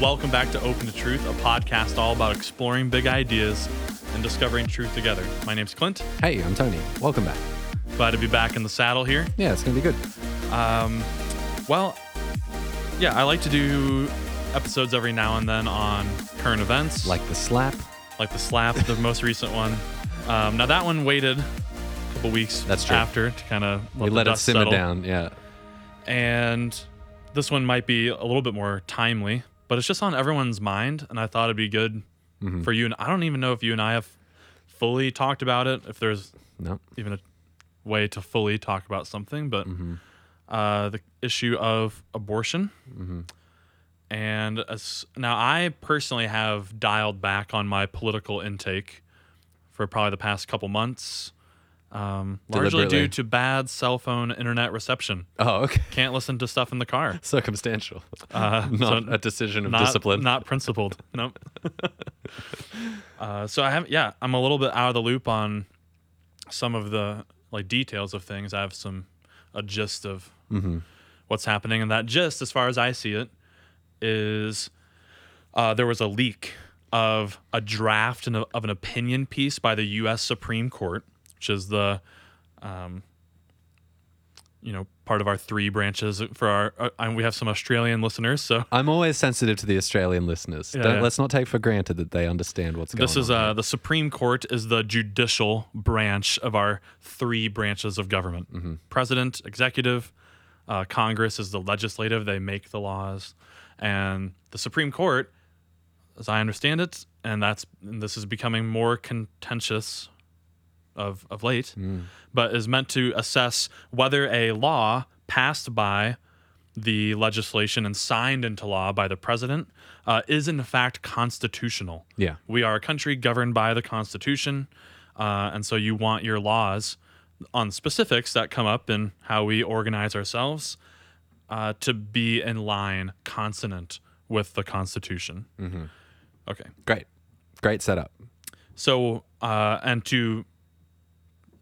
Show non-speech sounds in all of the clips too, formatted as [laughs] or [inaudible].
welcome back to Open to Truth, a podcast all about exploring big ideas and discovering truth together. My name's Clint. Hey, I'm Tony. Welcome back. Glad to be back in the saddle here. Yeah, it's gonna be good. Um, well, yeah, I like to do episodes every now and then on current events, Like the slap. like the slap, the [laughs] most recent one. Um, now that one waited a couple weeks That's true. after to kind of we let it simmer down. Yeah. and this one might be a little bit more timely, but it's just on everyone's mind, and I thought it'd be good Mm-hmm. for you. And I don't even know if you and I have fully talked about it, if there's No. even a way to fully talk about something, but Mm-hmm. uh, the issue of abortion. Mm-hmm. And as, now, I personally have dialed back on my political intake for probably the past couple months, um, largely due to bad cell phone internet reception. Oh, okay. Can't listen to stuff in the car. [laughs] Circumstantial. Uh, [laughs] Not so a decision of not, discipline. Not principled. Nope. [laughs] uh, so I have, yeah, I'm a little bit out of the loop on some of the like details of things. I have some a gist of Mm-hmm. what's happening, and that gist, as far as I see it, is uh, there was a leak of a draft and of an opinion piece by the U.S. Supreme Court, which is the um, you know part of our three branches for our. Uh, and we have some Australian listeners, so I'm always sensitive to the Australian listeners. Yeah, yeah. Let's not take for granted that they understand what's going on. This is on. uh, the Supreme Court is the judicial branch of our three branches of government: Mm-hmm. president, executive, uh, Congress is the legislative. They make the laws, and the Supreme Court, as I understand it, and that's and this is becoming more contentious of of late, Mm. but is meant to assess whether a law passed by the legislation and signed into law by the president uh, is in fact constitutional. Yeah. We are a country governed by the Constitution, uh, and so you want your laws on specifics that come up in how we organize ourselves uh, to be in line, consonant with the Constitution. Mm-hmm. Okay. Great. Great setup. So, uh, and to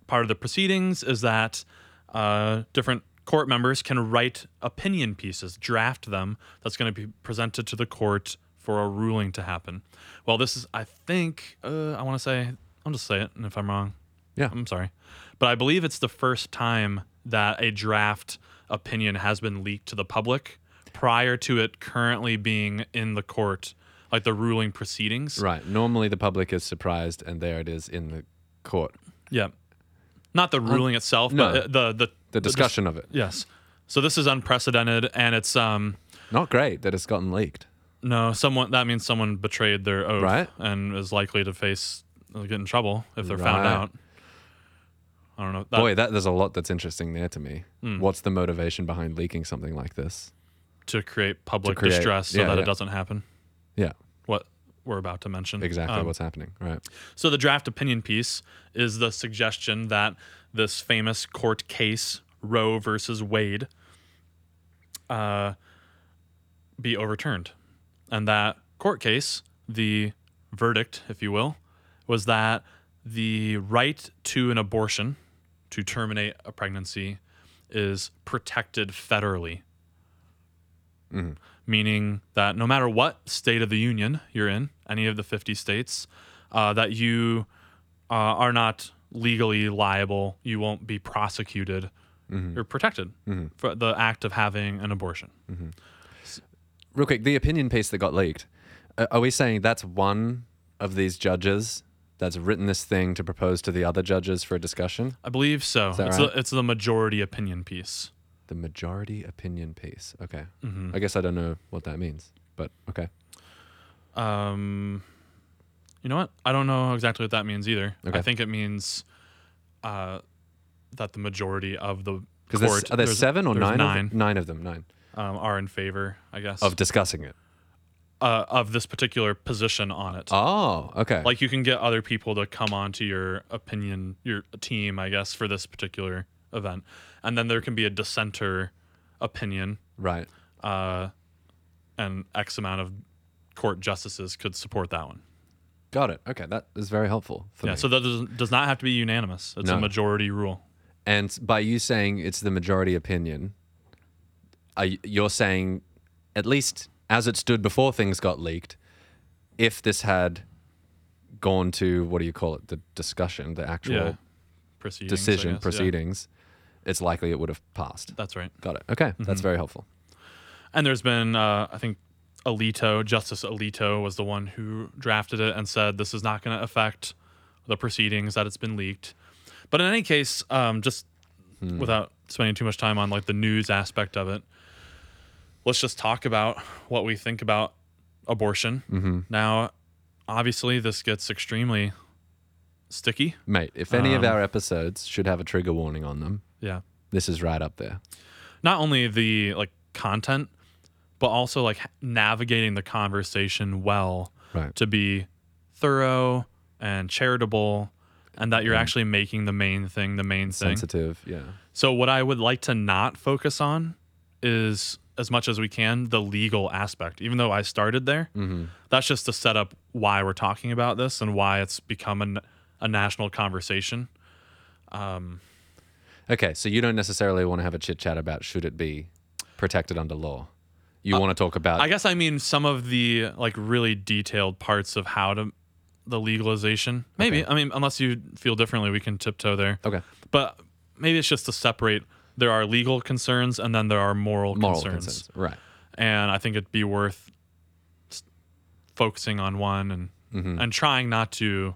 part of the proceedings is that uh, different court members can write opinion pieces, draft them, that's going to be presented to the court for a ruling to happen. Well, this is, I think, uh, I want to say, I'll just say it, and if I'm wrong, Yeah. I'm sorry. But I believe it's the first time that a draft opinion has been leaked to the public prior to it currently being in the court, like the ruling proceedings. Right. Normally the public is surprised, and there it is in the court. Yeah. Not the ruling itself, no. but uh, the the The dis- discussion of it. yes. So this is unprecedented, and it's um Not great that it's gotten leaked. no someone that means someone betrayed their oath Right. and is likely to face uh, get in trouble if they're found out. I don't know. That, Boy, that there's a lot that's interesting there to me. Hmm. What's the motivation behind leaking something like this? to create public create- distress so yeah, that yeah. it doesn't happen. Yeah, we're about to mention exactly Um, what's happening. Right. So the draft opinion piece is the suggestion that this famous court case, Roe versus Wade, uh, be overturned. And that court case, the verdict, if you will, was that the right to an abortion, to terminate a pregnancy, is protected federally. Meaning that no matter what state of the union you're in, any of the 50 states, uh, that you uh, are not legally liable, you won't be prosecuted, you're protected for the act of having an abortion. Real quick, the opinion piece that got leaked. Are we saying that's one of these judges that's written this thing to propose to the other judges for a discussion? I believe so. It's, right? the, it's the majority opinion piece. The majority opinion piece. Okay. Mm-hmm. I guess I don't know what that means, but okay. Um, you know what? I don't know exactly what that means either. Okay. I think it means uh, that the majority of the court are there seven or there's nine? nine Of, nine of them. Nine um, are in favor, I guess, of discussing it. uh, of this particular position on it. Oh, okay. like you can get other people to come onto your opinion your team i guess for this particular event and then there can be a dissenter opinion right. uh, and x amount of court justices could support that one Got it. Okay, that is very helpful for yeah me. so that does, does not have to be unanimous it's a majority rule and by you saying it's the majority opinion, you're saying at least as it stood before things got leaked, if this had gone to what do you call it, the discussion, the actual Yeah. Proceedings, decision, proceedings, it's likely it would have passed. That's right. Got it. Okay, Mm-hmm. that's very helpful. And there's been, uh, I think, Alito, Justice Alito was the one who drafted it and said this is not going to affect the proceedings that it's been leaked. But in any case, um, just without spending too much time on like the news aspect of it, let's just talk about what we think about abortion. Mm-hmm. Now, obviously, this gets extremely sticky. Mate, if any of Um, our episodes should have a trigger warning on them, Yeah. this is right up there. not only the like content but also like navigating the conversation well Right. to be thorough and charitable and that you're actually making the main thing the main thing Sensitive, yeah. so what i would like to not focus on is as much as we can the legal aspect even though i started there Mm-hmm. that's just to set up why we're talking about this and why it's become an, a national conversation Okay, so you don't necessarily want to have a chit chat about should it be protected under law. You want to talk about Uh, I guess I mean some of the like really detailed parts of how to the legalization. Maybe I mean unless you feel differently, we can tiptoe there. okay But maybe it's just to separate. There are legal concerns and then there are moral, moral concerns. concerns. Right. and I think it'd be worth focusing on one and Mm-hmm. and trying not to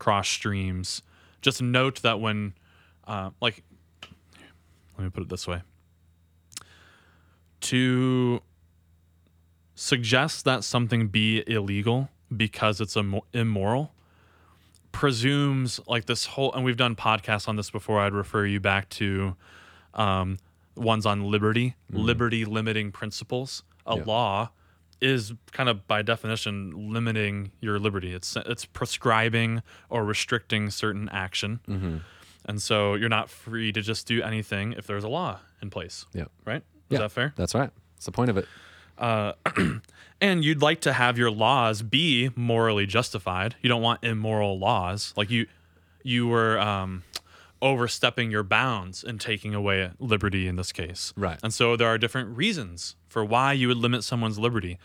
cross streams. Just note that when, uh, like, let me put it this way: to suggest that something be illegal because it's immo- immoral presumes like this whole and we've done podcasts on this before i'd refer you back to um, ones on liberty liberty limiting principles. A Yeah. law is kind of by definition limiting your liberty. It's it's prescribing or restricting certain action and so you're not free to just do anything if there's a law in place Yeah. right is Yeah. that fair That's right. That's the point of it. [clears throat] and you'd like to have your laws be morally justified. You don't want immoral laws. Like you you were um, overstepping your bounds and taking away liberty in this case. Right. And so there are different reasons for why you would limit someone's liberty.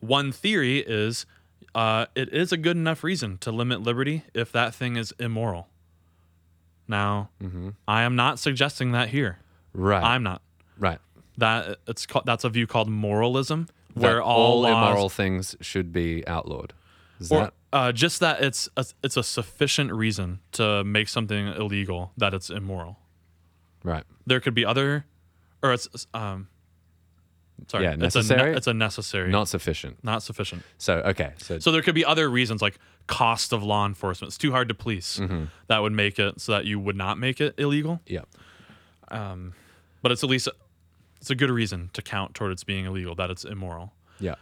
One theory is uh, it is a good enough reason to limit liberty if that thing is immoral. Now, I am not suggesting that here. Right. I'm not. right. That it's called, that's a view called moralism, where That all, laws, immoral things should be outlawed. Is or that uh, just that it's a, it's a sufficient reason to make something illegal that it's immoral. right? There could be other, or it's um, sorry, Yeah, it's a necessary? ne- it's a necessary, not sufficient. not sufficient. So okay. So, So there could be other reasons like cost of law enforcement. It's too hard to police. Mm-hmm. That would make it so that you would not make it illegal. yeah. But it's at least it's a good reason to count toward its being illegal that it's immoral. Yeah.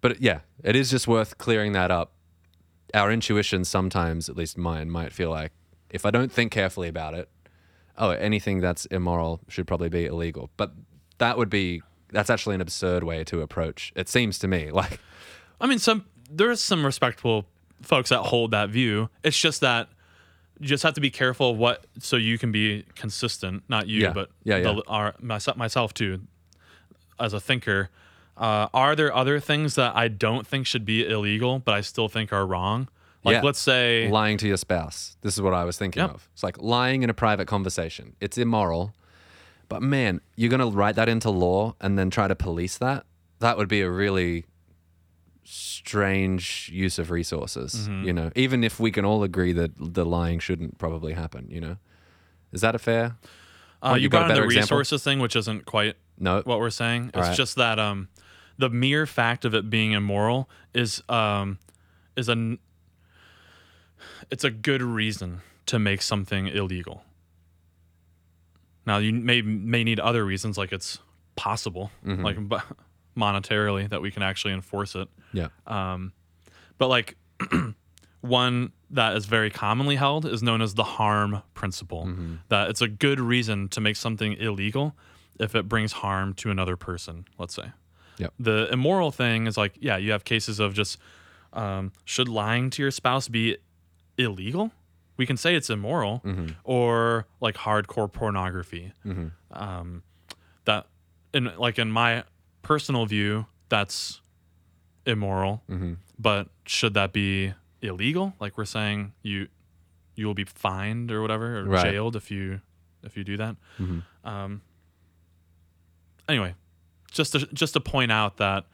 but yeah, it is just worth clearing that up. Our intuition sometimes, at least mine, might feel like if I don't think carefully about it, oh, anything that's immoral should probably be illegal. But that would be that's actually an absurd way to approach. It seems to me [laughs] like I mean, some there's some respectable folks that hold that view. It's just that you just have to be careful of what so you can be consistent. Not you, Yeah. but Yeah, yeah. The, our, myself, myself too, as a thinker. Uh, are there other things that I don't think should be illegal, but I still think are wrong? Like, Yeah. let's say, lying to your spouse. This is what I was thinking Yep. of. It's like lying in a private conversation. It's immoral. But man, you're going to write that into law and then try to police that? That would be a really strange use of resources, Mm-hmm. you know. Even if we can all agree that the lying shouldn't probably happen, you know. Is that a fair? uh, you you got a the example? resources thing, which isn't quite No. what we're saying. It's Alright. just that um, the mere fact of it being immoral is um, is a it's a good reason to make something illegal. Now you may may need other reasons, like it's possible, Mm-hmm. like bu- [laughs] monetarily that we can actually enforce it. yeah. Um, But like [clears throat] one that is very commonly held is known as the harm principle. That it's a good reason to make something illegal if it brings harm to another person, let's say. Yep. The immoral thing is like, yeah, you have cases of just um, should lying to your spouse be illegal? We can say it's immoral, or like hardcore pornography. Um, that, in like in my personal view, that's immoral. Mm-hmm. But should that be illegal? Like we're saying, you you will be fined or whatever, or Right. jailed if you if you do that. Mhm. Um, anyway, just to, just to point out that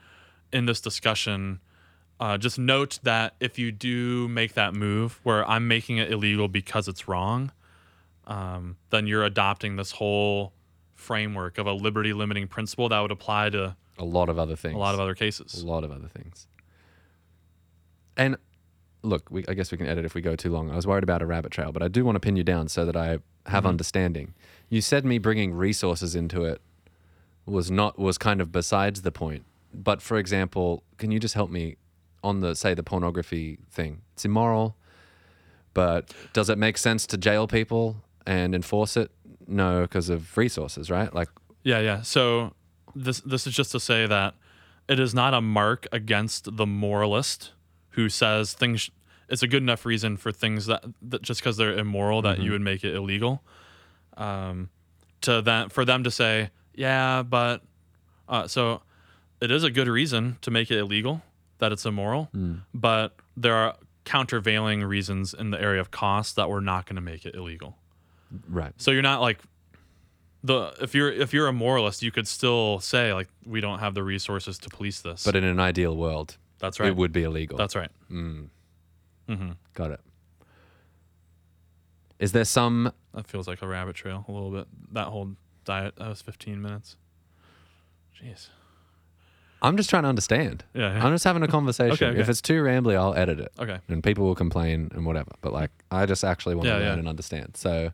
in this discussion, uh, just note that if you do make that move where I'm making it illegal because it's wrong, um, then you're adopting this whole framework of a liberty limiting principle that would apply to A lot of other things. a lot of other cases, a lot of other things. And look, we, I guess we can edit if we go too long. I was worried about a rabbit trail, but I do want to pin you down so that I have Mhm. understanding. You said me bringing resources into it was not was kind of besides the point. But for example, can you just help me on the say the pornography thing? It's immoral, but does it make sense to jail people and enforce it? No, because of resources, right? Like Yeah, yeah. So this this is just to say that it is not a mark against the moralist who says things. It's a good enough reason for things that, that just because they're immoral that you would make it illegal. Um, to that for them to say, yeah, but uh, so it is a good reason to make it illegal that it's immoral, but there are countervailing reasons in the area of cost that we're not going to make it illegal. right. So you're not like the if you're if you're a moralist, you could still say like we don't have the resources to police this. But in an ideal world, that's right. it would be illegal. That's right. Mm. hmm Got it. Is there some? That feels like a rabbit trail a little bit. That whole diet that was 15 minutes. Jeez. I'm just trying to understand. Yeah. yeah. I'm just having a [laughs] conversation. Okay, okay. If it's too rambly, I'll edit it, Okay. and people will complain and whatever. But like, I just actually want Yeah, to learn and understand. So,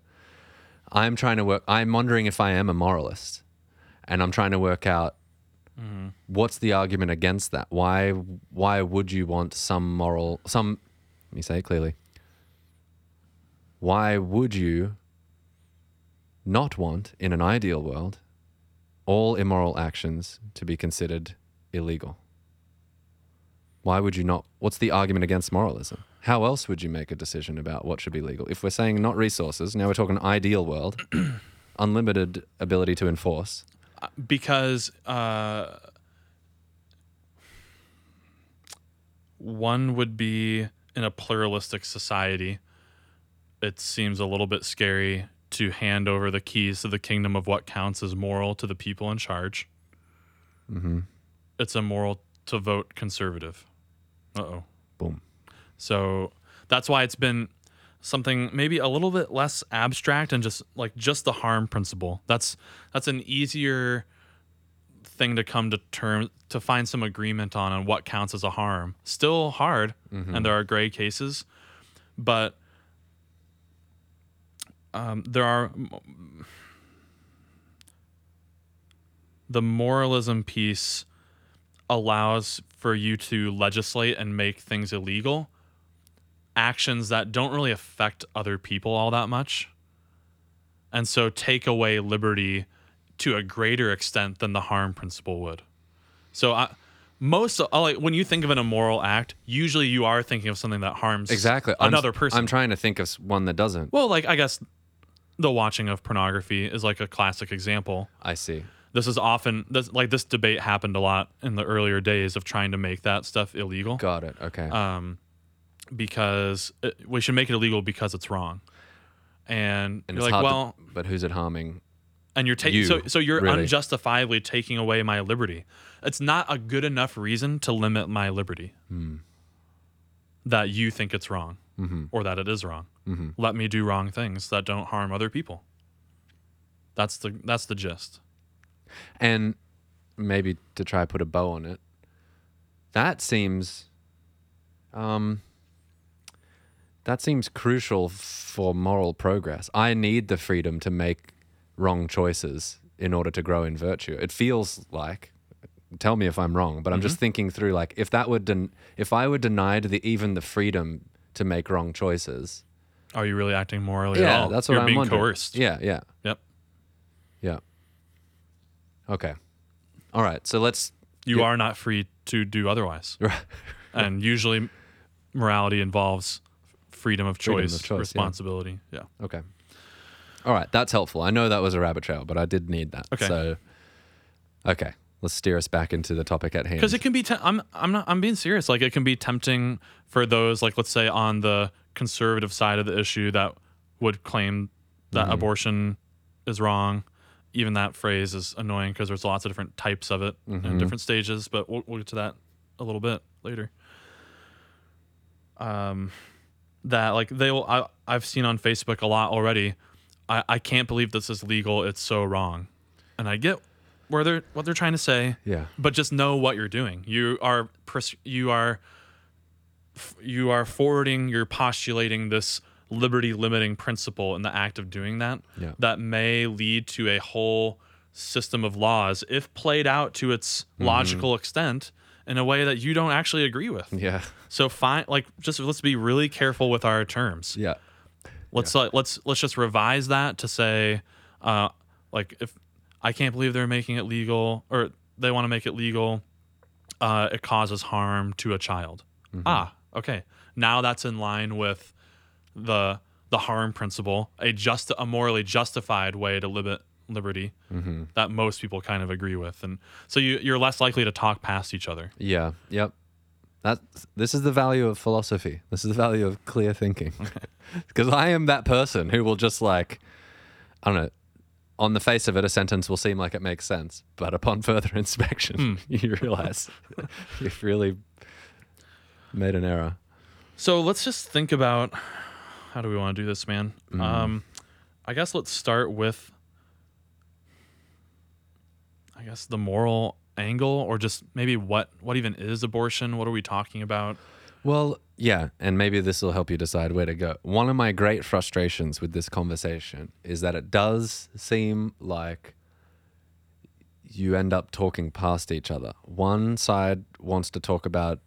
I'm trying to work. I'm wondering if I am a moralist, and I'm trying to work out hmm what's the argument against that. Why? Why would you want some moral? Some. Let me say it clearly. Why would you not want, in an ideal world, all immoral actions to be considered illegal? Why would you not? What's the argument against moralism? How else would you make a decision about what should be legal? If we're saying not resources, now we're talking ideal world, [clears throat] unlimited ability to enforce. Because uh, one would be in a pluralistic society. It seems a little bit scary to hand over the keys to the kingdom of what counts as moral to the people in charge. Mm-hmm. It's immoral to vote conservative. Uh oh. Boom. So that's why it's been something maybe a little bit less abstract and just like just the harm principle. That's that's an easier thing to come to term to find some agreement on on what counts as a harm. Still hard and there are gray cases, but um, there are the moralism piece allows for you to legislate and make things illegal actions that don't really affect other people all that much and so take away liberty to a greater extent than the harm principle would so I, most uh, like when you think of an immoral act usually you are thinking of something that harms Exactly. I'm- another person I'm trying to think of one that doesn't. well like i guess the watching of pornography is like a classic example I see. This is often this, like this debate happened a lot in the earlier days of trying to make that stuff illegal Got it. Okay. um, because it, we should make it illegal because it's wrong and, and you're it's like well to, but who's it harming? and you're taking you, so so you're really. unjustifiably taking away my liberty it's not a good enough reason to limit my liberty Hmm. that you think it's wrong Mm-hmm. or that it is wrong Mm-hmm. let me do wrong things that don't harm other people that's the that's the gist And maybe to try put a bow on it, that seems, um, that seems crucial for moral progress. I need the freedom to make wrong choices in order to grow in virtue. It feels like. Tell me if I'm wrong, but I'm just thinking through like if that would den- if I were denied the even the freedom to make wrong choices, are you really acting morally at yeah, all that's what you're I'm being wondering. coerced Yeah, yeah, yep yeah. Okay, all right. So let's. you Yeah. are not free to do otherwise [laughs] and usually morality involves freedom of Freedom choice, of choice, responsibility yeah. Okay. All right, that's helpful. I know that was a rabbit trail, but I did need that. Okay. So, okay, let's steer us back into the topic at hand. because it can be te- i'm i'm not i'm being serious like it can be tempting for those like let's say on the conservative side of the issue that would claim that mm-hmm. abortion is wrong even that phrase is annoying because there's lots of different types of it in different stages but we'll, we'll get to that a little bit later. Um that like they will I, i've seen on facebook a lot already I, I can't believe this is legal it's so wrong. And i get where they're what they're trying to say yeah, but just know what you're doing. You are pers- you are you are forwarding, you're postulating this liberty limiting principle in the act of doing that Yeah. that may lead to a whole system of laws if played out to its logical extent in a way that you don't actually agree with. yeah, So fine like just let's be really careful with our terms. Yeah, let's like let's let's just revise that to say uh like if i can't believe they're making it legal or they want to make it legal uh it causes harm to a child. Ah okay. Now that's in line with the the harm principle a just a morally justified way to limit liberty mm-hmm. that most people kind of agree with and so you you're less likely to talk past each other yeah, yep. That this is the value of philosophy. This is the value of clear thinking. [laughs] Because I am that person who will just like, I don't know. On the face of it, a sentence will seem like it makes sense, but upon further [laughs] inspection, hmm. [laughs] you realize you've really made an error. So let's just think about how do we want to do this, man? Um, I guess let's start with, I guess the moral angle, or just maybe what what even is abortion? What are we talking about? Well, yeah, and maybe this will help you decide where to go. One of my great frustrations with this conversation is that it does seem like you end up talking past each other. One side wants to talk about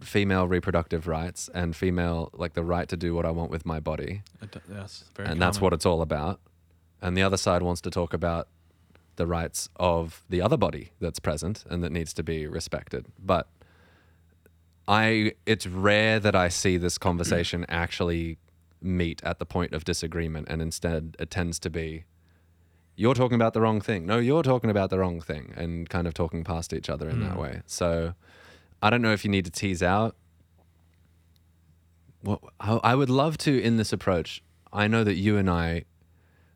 female reproductive rights and female, like the right to do what I want with my body, yes, very and that's what it's all about. And the other side wants to talk about the rights of the other body that's present and that needs to be respected. But I it's rare that I see this conversation [clears throat] actually meet at the point of disagreement and instead it tends to be you're talking about the wrong thing. No, you're talking about the wrong thing and kind of talking past each other in that way. So I don't know if you need to tease out what I I would love to in this approach. I know that you and I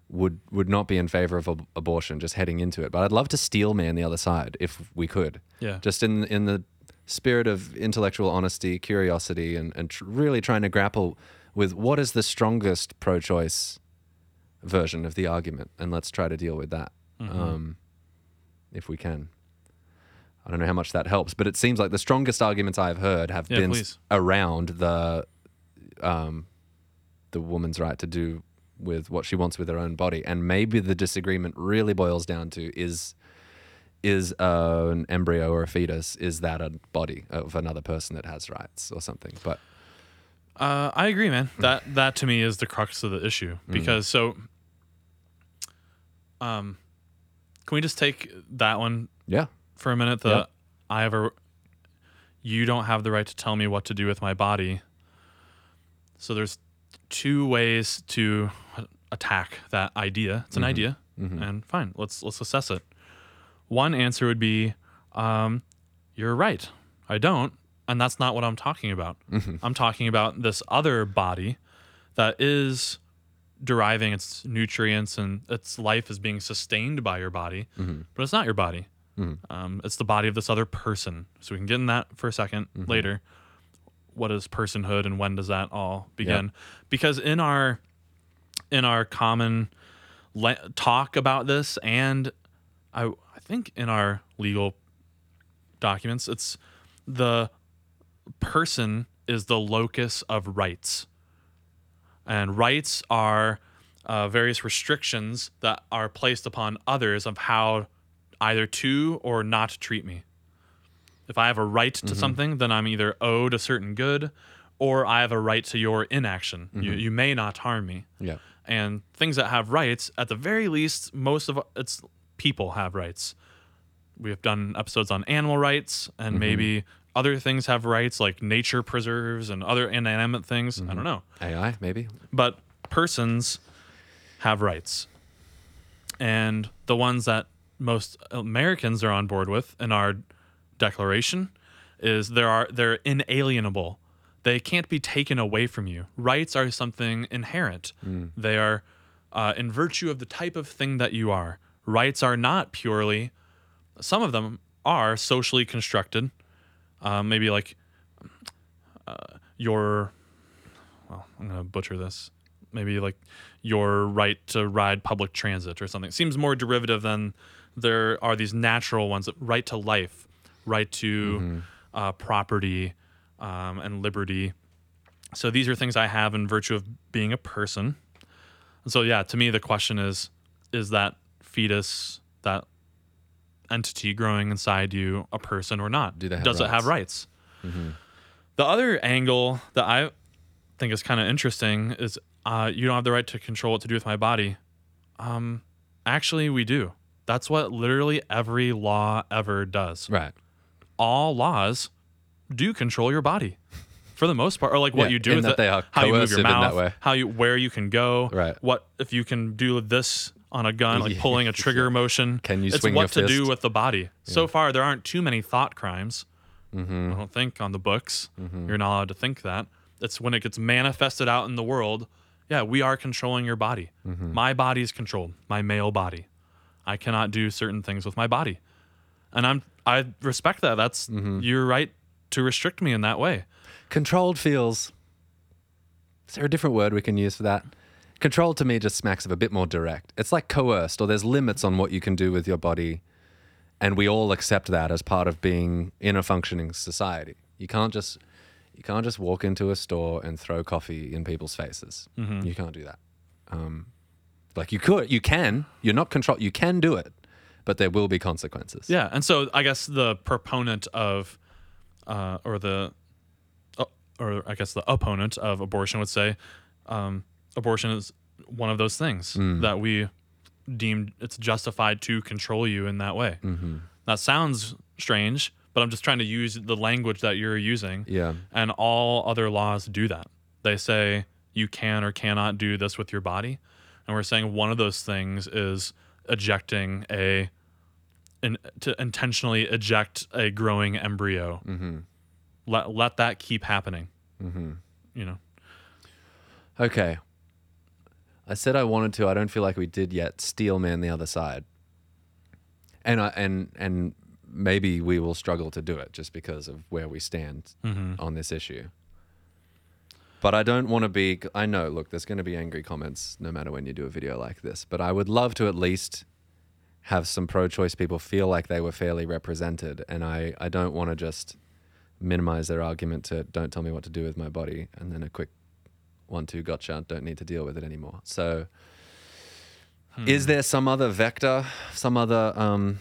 would would not be in favor of ab- abortion just heading into it, but I'd love to steel man the other side if we could. Yeah. Just in in the spirit of intellectual honesty, curiosity, and and tr- really trying to grapple with what is the strongest pro-choice version of the argument, and let's try to deal with that um, if we can. I don't know how much that helps, but it seems like the strongest arguments I've heard have Yeah, been please. around the um, the woman's right to do with what she wants with her own body, and maybe the disagreement really boils down to is is uh, an embryo or a fetus is that a body of another person that has rights or something? But Uh, I agree, man. That that to me is the crux of the issue because so. Um, can we just take that one yeah, for a minute? The Yep. I have a. You don't have the right to tell me what to do with my body. So there's two ways to attack that idea. It's an mm-hmm. idea, mm-hmm. and fine. Let's let's assess it. One answer would be, um, "You're right. I don't," and that's not what I'm talking about. Mm-hmm. I'm talking about this other body that is deriving its nutrients and its life is being sustained by your body, but it's not your body. Um, it's the body of this other person. So we can get in that for a 2nd later. What is personhood and when does that all begin? Because in our in our common le- talk about this, and I I think in our legal documents, it's the person is the locus of rights, and rights are uh, various restrictions that are placed upon others of how either to or not treat me. If I have a right to mm-hmm. something, then I'm either owed a certain good or I have a right to your inaction. You, mm-hmm. you may not harm me. yeah, And things that have rights, at the very least, most of its people have rights. We have done episodes on animal rights, and mm-hmm. maybe other things have rights, like nature preserves and other inanimate things. I don't know AI maybe. but persons have rights and the ones that most Americans are on board with in our declaration is there are they're inalienable. They can't be taken away from you. Rights are something inherent. They are uh, in virtue of the type of thing that you are. Rights are not purely. Some of them are socially constructed. Uh, maybe like uh, your. Well, I'm gonna butcher this. Maybe like your right to ride public transit or something. Seems more derivative than there are these natural ones. Right to life, right to uh, property, um, and liberty. So these are things I have in virtue of being a person. So yeah, to me the question is: Is that fetus, that entity growing inside you, a person or not? Do they have Does it have rights? The other angle that I think is kind of interesting is uh, you don't have the right to control what to do with my body. Um, actually, we do. That's what literally every law ever does. Right. All laws do control your body [laughs] for the most part, or like what Yeah, you do in with that it, how you move your mouth, way. how you where you can go, Right. What if you can do this on a gun, like Yeah. [laughs] pulling a trigger motion? Can you it's swing what to do with the body. So far, there aren't too many thought crimes. Mm-hmm. I don't think on the books. You're not allowed to think that. It's when it gets manifested out in the world. Yeah, we are controlling your body. Mm-hmm. My body is controlled. My male body. I cannot do certain things with my body, and I'm I respect that. That's Mm-hmm. your right to restrict me in that way. Controlled feels. Is there a different word we can use for that? Controlled to me just smacks of a bit more direct. It's like coerced, or there's limits on what you can do with your body, and we all accept that as part of being in a functioning society. You can't just you can't just walk into a store and throw coffee in people's faces. You can't do that. Um, like you could, you can. You're not control. You can do it, but there will be consequences. Yeah, and so I guess the proponent of, uh, or the, uh, or I guess the opponent of abortion would say, um, abortion is one of those things that we deem it's justified to control you in that way. Mm-hmm. That sounds strange, but I'm just trying to use the language that you're using. Yeah. And all other laws do that. They say you can or cannot do this with your body. And we're saying one of those things is ejecting a in, to intentionally eject a growing embryo. Mm-hmm. Let let that keep happening. Mm-hmm. You know. Okay. I said I wanted to. I don't feel like we did yet. Steel man the other side. And I and and maybe we will struggle to do it just because of where we stand on this issue. But I don't want to be. I know. Look, there's going to be angry comments no matter when you do a video like this. But I would love to at least have some pro-choice people feel like they were fairly represented, and I I don't want to just minimize their argument to don't tell me what to do with my body, and then a quick one two gotcha don't need to deal with it anymore so is there some other vector some other um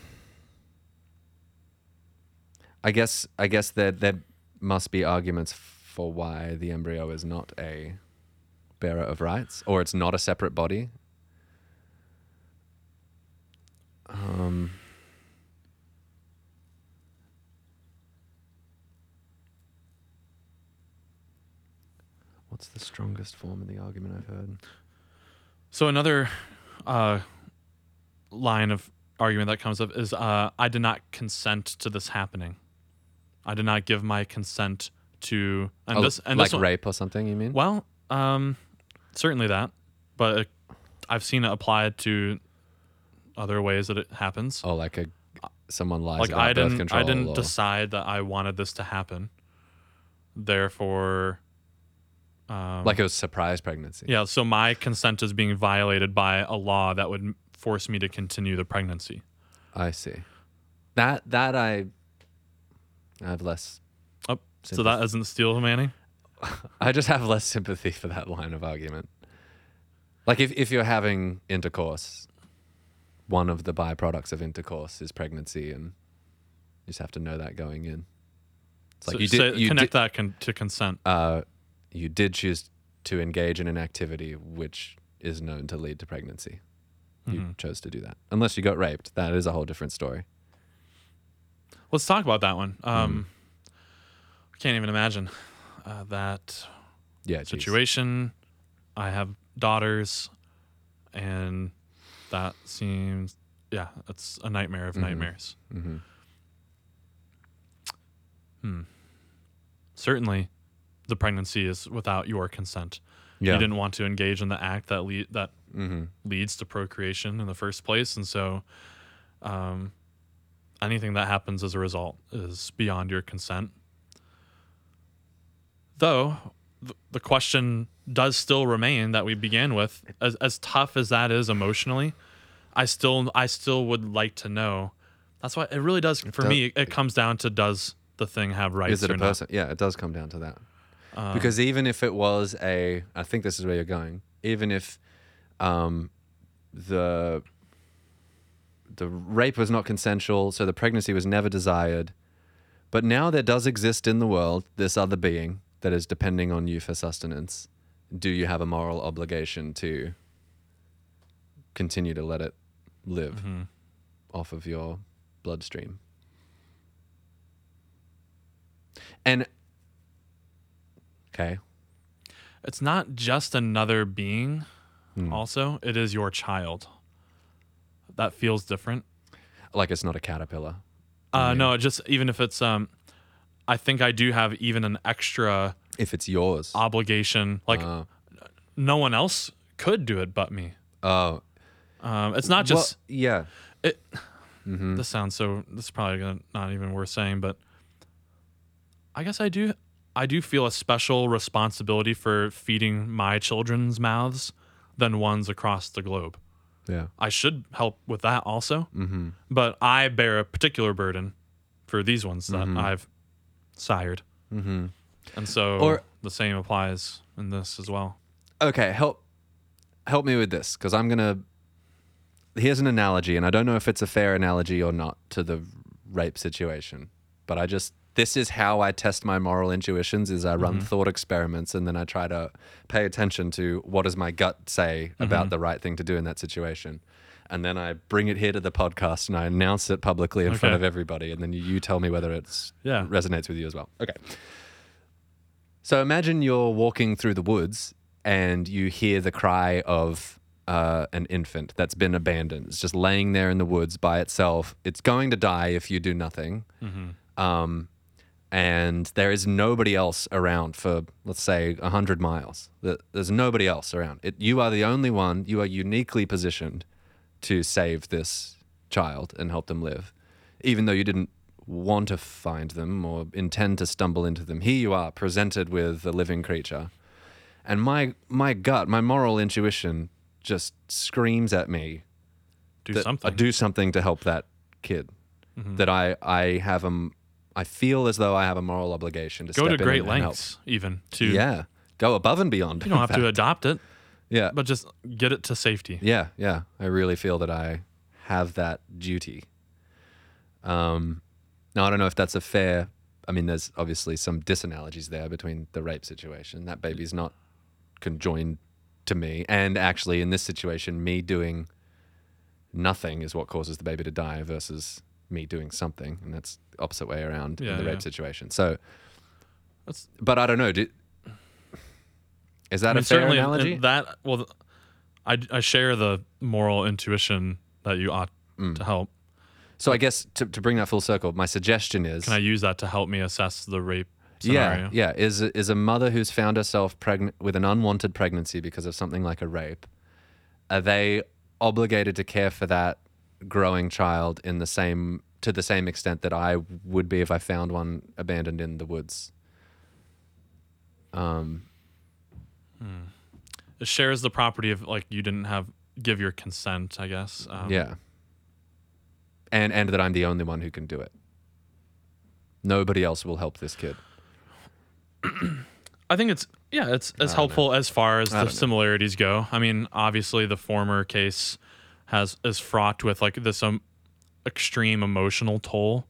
i guess i guess there there must be arguments for why the embryo is not a bearer of rights or it's not a separate body um What's the strongest form of the argument I've heard? So another uh, line of argument that comes up is uh, I did not consent to this happening. I did not give my consent to and Oh, this and like this one, rape or something, you mean? Well, um, certainly that, but uh, I've seen it applied to other ways that it happens. Oh, like a someone lies like about I didn't, control. I didn't or- decide that I wanted this to happen. Therefore, um, like a surprise pregnancy. yeah. So my consent is being violated by a law that would force me to continue the pregnancy. I see. That that I I have less. Oh, so that isn't steel manning. [laughs] I just have less sympathy for that line of argument. Like if if you're having intercourse, one of the byproducts of intercourse is pregnancy, and you just have to know that going in. It's like so, you did. so you connect did, that con- to consent. uh, you did choose to engage in an activity which is known to lead to pregnancy. You Mhm. chose to do that, unless you got raped. That is a whole different story. Let's talk about that one. Um, I can't even imagine uh, that Yeah, geez. situation. I have daughters, and that seems yeah, it's a nightmare of nightmares. Mm-hmm. Hmm. Certainly, the pregnancy is without your consent. Yeah. You didn't want to engage in the act that lead that Mm-hmm. leads to procreation in the first place, and so, um, anything that happens as a result is beyond your consent. Though, the question does still remain that we began with, as as tough as that is emotionally, I still I still would like to know. That's why it really does for does- me. It comes down to does the thing have rights Is it a not? person? Yeah, it does come down to that. Um, because even if it was a, I think this is where you're going. Even if um, the the rape was not consensual, so the pregnancy was never desired, but now there does exist in the world this other being that is depending on you for sustenance. Do you have a moral obligation to continue to let it live mhm. off of your bloodstream? And okay, It's not just another being. Hmm. Also, it is your child. That feels different. like it's not a caterpillar. Uh, no, just even if it's um, I think I do have even an extra If it's yours, obligation. Like Uh, no one else could do it but me. oh, Um, it's not well, just. yeah. it. Mhm. This sounds so. This is probably gonna, not even worth saying, but I guess I do. I do feel a special responsibility for feeding my children's mouths than ones across the globe. Yeah. I should help with that also, Mm-hmm. but I bear a particular burden for these ones that Mhm. I've sired, Mm-hmm. and so Or- the same applies in this as well. Okay, help help me with this because I'm gonna. Here's an analogy, and I don't know if it's a fair analogy or not to the rape situation, but I just this is how I test my moral intuitions: is I run thought experiments, and then I try to pay attention to what does my gut say about the right thing to do in that situation. And then I bring it here to the podcast and I announce it publicly in front of everybody. And then you tell me whether it's Yeah. resonates with you as well. Okay. So imagine you're walking through the woods and you hear the cry of uh, an infant that's been abandoned. It's just laying there in the woods by itself. It's going to die if you do nothing. Um, and there is nobody else around for, let's say, 100 miles. There's nobody else around. It, you are the only one, you are uniquely positioned to save this child and help them live, even though you didn't want to find them or intend to stumble into them. Here you are, presented with a living creature, and my my gut, my moral intuition, just screams at me Do something. I do something to help that kid. Mhm. That I I have a I feel as though I have a moral obligation to Go step to in great and help. lengths, even to. Yeah, go above and beyond. You don't have to adopt it, Yeah, but just get it to safety. Yeah, yeah. I really feel that I have that duty. Um, now I don't know if that's a fair. I mean, there's obviously some disanalogies there between the rape situation. That baby's not conjoined to me, and actually in this situation, me doing nothing is what causes the baby to die versus me doing something, and that's the opposite way around Yeah, in the rape situation. So, That's- but I don't know. Do, is that I mean, a fair certainly in- in analogy? that well, I I share the moral intuition that you ought Mm. to help. so I guess to, to bring that full circle, my suggestion is Can I use that to help me assess the rape scenario? Yeah, yeah. Is is a mother who's found herself pregnant with an unwanted pregnancy because of something like a rape? Are they obligated to care for that growing child in the same to the same extent that I would be if I found one abandoned in the woods? Um, It shares the property of like you didn't have give your consent. I guess. Um, yeah. And and that I'm the only one who can do it. Nobody else will help this kid. I think it's yeah, it's as helpful as far as the don't know. similarities go. I mean, obviously the former case has is fraught with like this um, extreme emotional toll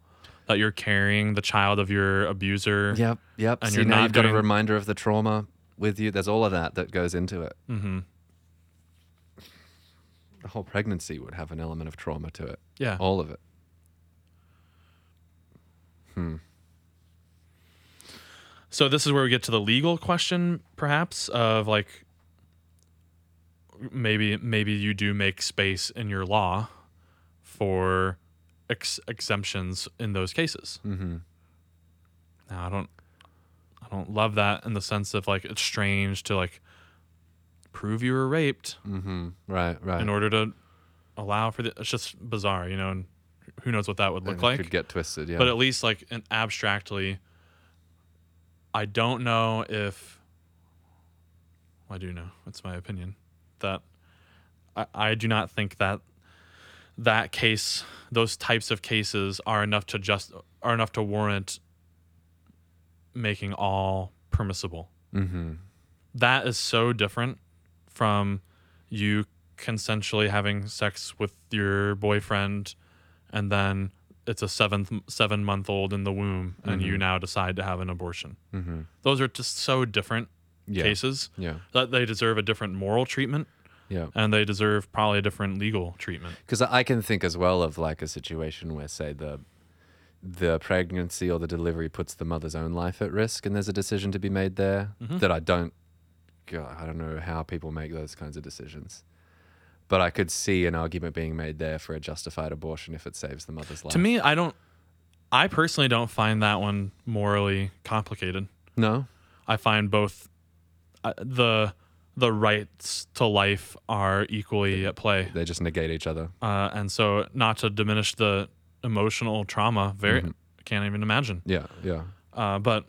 that you're carrying the child of your abuser. Yep, yep. And See, you're now not you've got doing- a reminder of the trauma with you. There's all of that that goes into it. hmm The whole pregnancy would have an element of trauma to it. Yeah. All of it. Hmm. So this is where we get to the legal question, perhaps, of like maybe maybe you do make space in your law for ex- exemptions in those cases. Mm-hmm. Now I don't I don't love that in the sense of like it's strange to like prove you were raped Mm-hmm. Right. Right. in order to allow for the it's just bizarre, you know, and who knows what that would look And it like. could get twisted. Yeah. But at least like in abstractly I don't know if well, I do know. It's my opinion that I, I do not think that that case, those types of cases, are enough to just are enough to warrant making all permissible. mm-hmm. That is so different from you consensually having sex with your boyfriend, and then it's a seventh seven month old in the womb, and you now decide to have an abortion. Mm-hmm. Those are just so different Yeah. cases Yeah. that they deserve a different moral treatment Yeah. and they deserve probably a different legal treatment. Because I can think as well of like a situation where, say, the the pregnancy or the delivery puts the mother's own life at risk, and there's a decision to be made there Mhm. that I don't. God, I don't know how people make those kinds of decisions, but I could see an argument being made there for a justified abortion if it saves the mother's life. To me, I don't. I personally don't find that one morally complicated. no. I find both uh, the the rights to life are equally at play, They just negate each other. uh, and so not to diminish the emotional trauma. Very, Mhm. can't even imagine. Yeah, yeah. Uh, but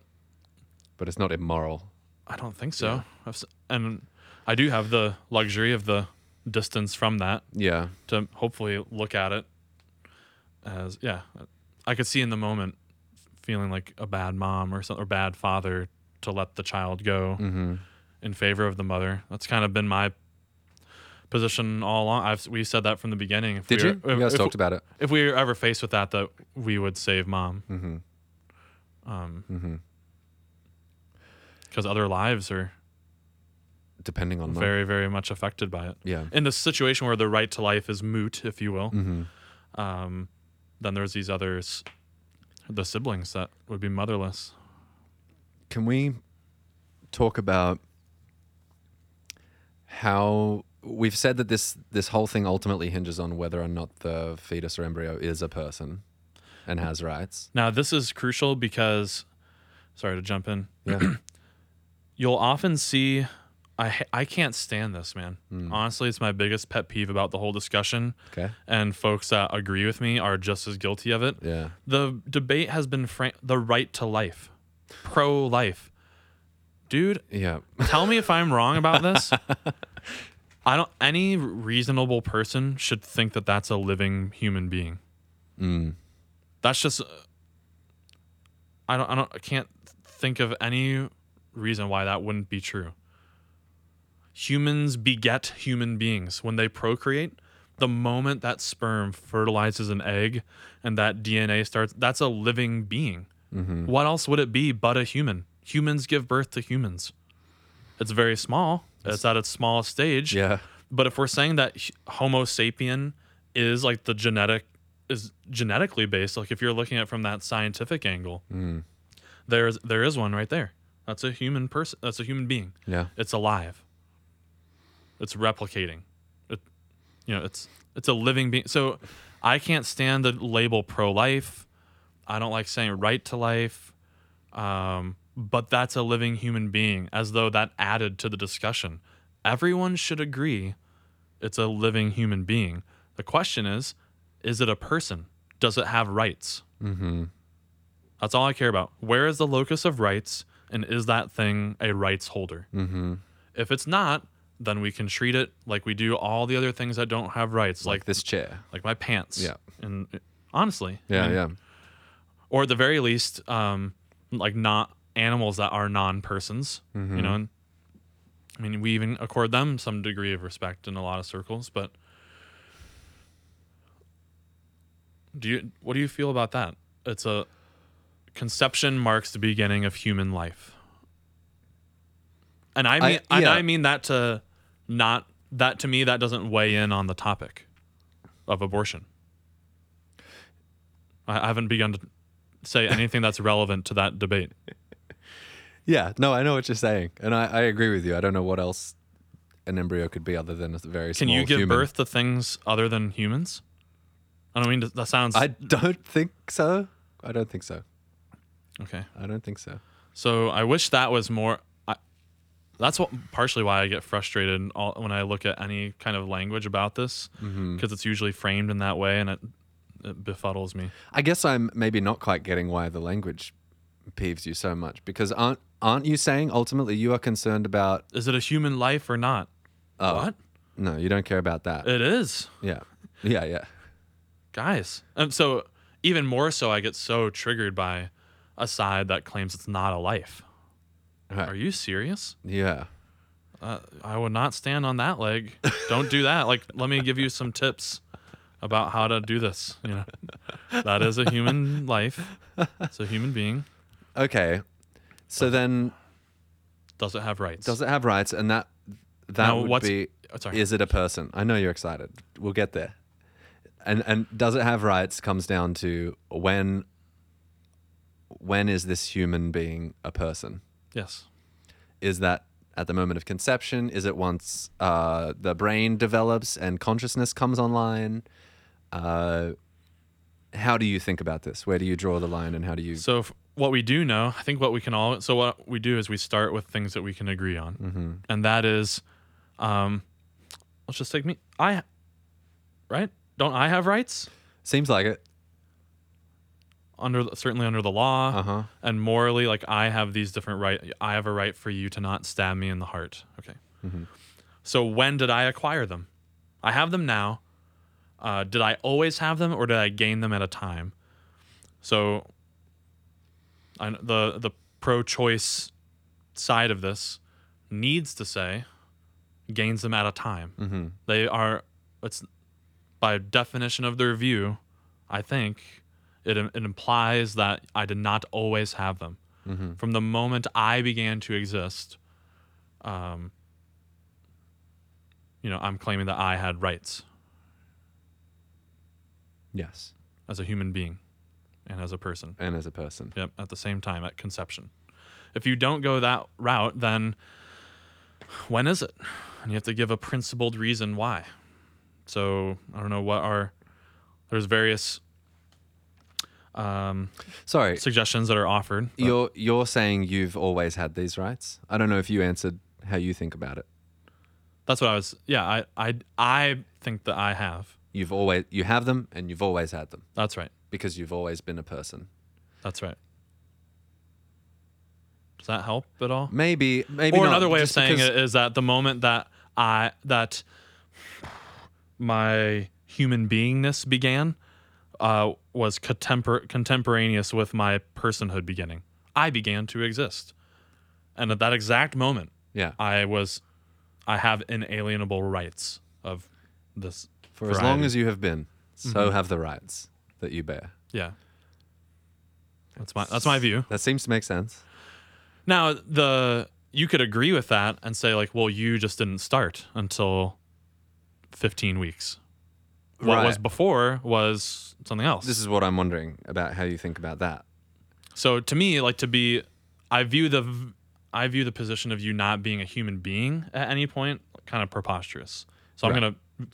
But it's not immoral. I don't think so. Yeah. I've And I do have the luxury of the distance from that Yeah. to hopefully look at it as yeah. I could see in the moment feeling like a bad mom or something or bad father to let the child go Mm-hmm. in favor of the mother. That's kind of been my position all along. I've we said that from the beginning. If Did we you? Were, You guys if, talked about it. if we were ever faced with that, that we would save mom, Mm-hmm. um, Mm-hmm. because other lives are Depending on very, very much affected by it. yeah. In the situation where the right to life is moot, if you will, Mm-hmm. um, then there's these others, the siblings that would be motherless. Can we talk about how we've said that this this whole thing ultimately hinges on whether or not the fetus or embryo is a person and has rights? Now, this is crucial because, sorry to jump in, Yeah. [clears throat] you'll often see. I I can't stand this, man. Hmm. Honestly, it's my biggest pet peeve about the whole discussion. okay. And folks that agree with me are just as guilty of it. Yeah. The debate has been fra- the right to life, pro life. Dude, Yeah. tell me if I'm wrong about this. [laughs] I don't. Any reasonable person should think that that's a living human being. Mm. That's just. uh, I don't. I don't. I can't think of any reason why that wouldn't be true. Humans beget human beings when they procreate. The moment that sperm fertilizes an egg and that DNA starts, that's a living being. Mm-hmm. What else would it be but a human? Humans give birth to humans. It's very small. It's at its smallest stage. Yeah. But if we're saying that Homo sapien is like the genetic is genetically based, like if you're looking at it from that scientific angle, Mm. there's there is one right there. That's a human person. That's a human being. Yeah. It's alive. It's replicating. It, you know, it's it's a living being. So I can't stand the label pro-life. I don't like saying right to life. Um, but that's a living human being, as though that added to the discussion. Everyone should agree it's a living human being. The question is, is it a person? Does it have rights? Mm-hmm. That's all I care about. Where is the locus of rights, and is that thing a rights holder? Mm-hmm. If it's not, then we can treat it like we do all the other things that don't have rights, Like like this chair. like my pants. Yeah. And honestly, I Yeah. mean, Yeah. Or at the very least, um, like not animals that are non-persons. Mm-hmm. You know. And, I mean, we even accord them some degree of respect in a lot of circles, but do you what do you feel about that? It's a conception marks the beginning of human life. And I I- mean and. I mean that to not that to me that doesn't weigh in on the topic of abortion. I haven't begun to say anything that's relevant to that debate. [laughs] Yeah. No, I know what you're saying, and I, I agree with you. I don't know what else an embryo could be other than a very Can small you give human. birth to things other than humans? I don't mean to, that sounds I don't think so. I don't think so. okay. I don't think so. So I wish that was more. I, that's what partially why I get frustrated all, when I look at any kind of language about this mm-hmm. because it's usually framed in that way and it, it befuddles me. I guess I'm maybe not quite getting why the language peeves you so much because aren't aren't you saying ultimately you are concerned about Is it a human life or not? Oh. What? no, you don't care about that. It is, yeah. Yeah, yeah. guys. And so even more so, I get so triggered by a side that claims it's not a life. Right. Are you serious? Yeah. Uh, I would not stand on that leg. Don't do that. Like, let me give you some tips about how to do this. You know, that is a human life. It's a human being. Okay. So then Does it have rights? does it have rights and that that Now, would what's- be oh, sorry. is it a person? I know you're excited. We'll get there. And and does it have rights comes down to when when is this human being a person? yes. Is that at the moment of conception? Is it once uh, the brain develops and consciousness comes online? Uh, how do you think about this? Where do you draw the line, and how do you? So f- what we do know, I think what we can all. So what we do is we start with things that we can agree on, Mm-hmm. and that is, um, let's just take me. I, right? Don't I have rights Seems like it. under certainly under the law? Uh huh. and morally like i have these different right i have a right for you to not stab me in the heart okay so when did i acquire them i have them now uh, did i always have them or did i gain them at a time so I, the the pro-choice side of this needs to say gains them at a time Mm-hmm. they are it's by definition of their view i think it, it implies that i did not always have them Mm-hmm. from the moment i began to exist um, you know i'm claiming that i had rights Yes. as a human being and as a person And as a person. Yep, at the same time at conception. If you don't go that route, then when is it? And you have to give a principled reason why. So I don't know what are there's various um, Sorry, suggestions that are offered. but you're you're saying you've always had these rights. I don't know if you answered how you think about it. that's what I was. Yeah, I I I think that I have. You've always you have them, and you've always had them That's right. Because you've always been a person. That's right. Does that help at all? Maybe, maybe. or not, another way of saying it is that the moment that I that my human beingness began uh, was contempor- contemporaneous with my personhood beginning. I began to exist, and at that exact moment, Yeah, I was, I have inalienable rights of this. for as long as you have been, so Mm-hmm. have the rights that you bear. yeah. That's my that's my view. That seems to make sense. Now the you could agree with that and say like, well, you just didn't start until fifteen weeks. What was before was something else. This is what I'm wondering about how you think about that. so to me, like to be, I view the I view the position of you not being a human being at any point kind of preposterous. So I'm Right. gonna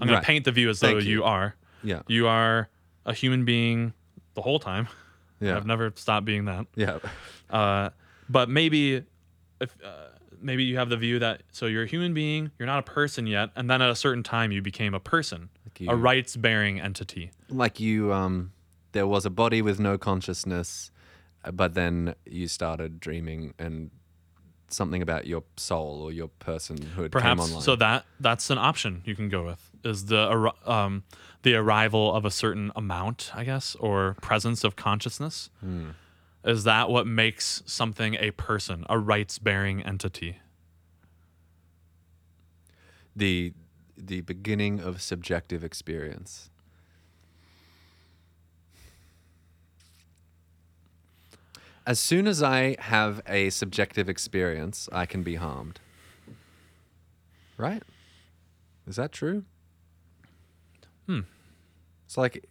I'm gonna paint the view as though you. you. are. Yeah, You are a human being the whole time. [laughs] yeah, I've never stopped being that. yeah. [laughs] Uh, but maybe if uh, maybe you have the view that so you're a human being, you're not a person yet, and then at a certain time you became a person, Like you, a rights-bearing entity. like you. Um, there was a body with no consciousness, uh, but then you started dreaming, and something about your soul or your personhood came Perhaps online. so that that's an option you can go with is the um, the arrival of a certain amount, I guess, or presence of consciousness. Hmm. Is that what makes something a person, a rights-bearing entity? the the beginning of subjective experience. As soon as I have a subjective experience, I can be harmed. Right? Is that true? Hmm. It's like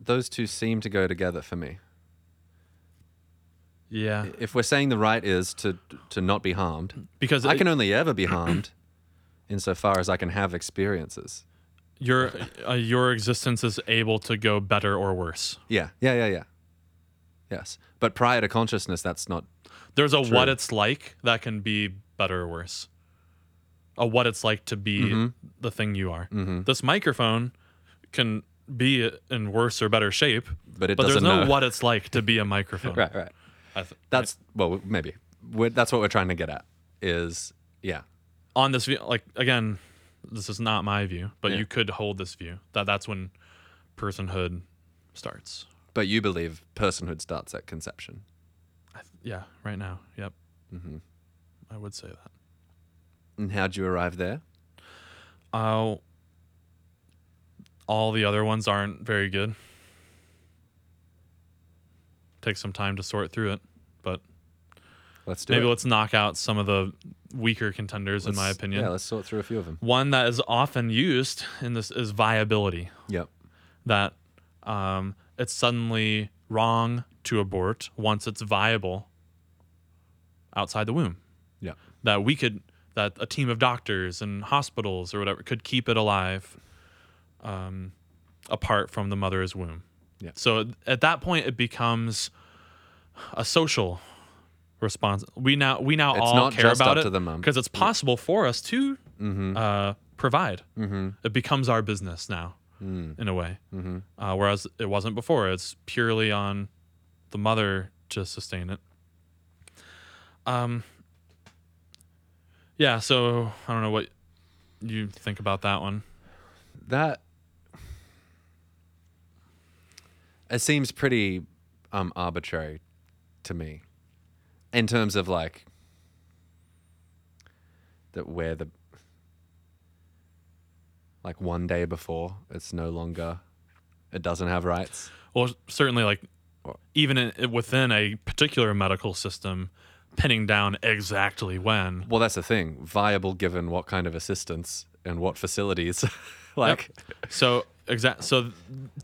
those two seem to go together for me. Yeah, If we're saying the right is to to not be harmed, because I can only ever be harmed [clears throat] insofar as I can have experiences. your uh, your existence is able to go better or worse. Yeah, yeah, yeah, yeah. Yes, but prior to consciousness, that's not. There's a True. what it's like that can be better or worse. A what it's like to be Mm-hmm. the thing you are. This microphone can be in worse or better shape, But it but there's no know. what it's like to be a microphone. [laughs] Right, right. Th- That's well, maybe we're, that's what we're trying to get at. Is yeah, on this view, like again, this is not my view, but Yeah. you could hold this view that that's when personhood starts. but you believe personhood starts at conception. I th- yeah, right now. Yep. Mm-hmm. I would say that. And how'd you arrive there? Uh, all the other ones aren't very good. Take some time to sort through it, but Let's do maybe it. let's knock out some of the weaker contenders, in my opinion. Yeah, let's sort through a few of them. One that is often used in this is viability. Yep. That um, it's suddenly wrong to abort once it's viable outside the womb. Yeah. that we could that a team of doctors and hospitals or whatever could keep it alive um, apart from the mother's womb Yeah. so at that point it becomes a social response we now we now It's all not care about it to the mom. because it's possible for us to Mm-hmm. uh, provide Mm-hmm. it becomes our business now Mm. in a way Mm-hmm. uh, whereas it wasn't before it's purely on the mother to sustain it um yeah so i don't know what you think about that one. That it seems pretty um arbitrary to me in terms of like that where the like one day before it's no longer it doesn't have rights. Well certainly like even in, within a particular medical system pinning down exactly when. Well that's the thing. Viable given what kind of assistance and what facilities. [laughs] Like so exact so to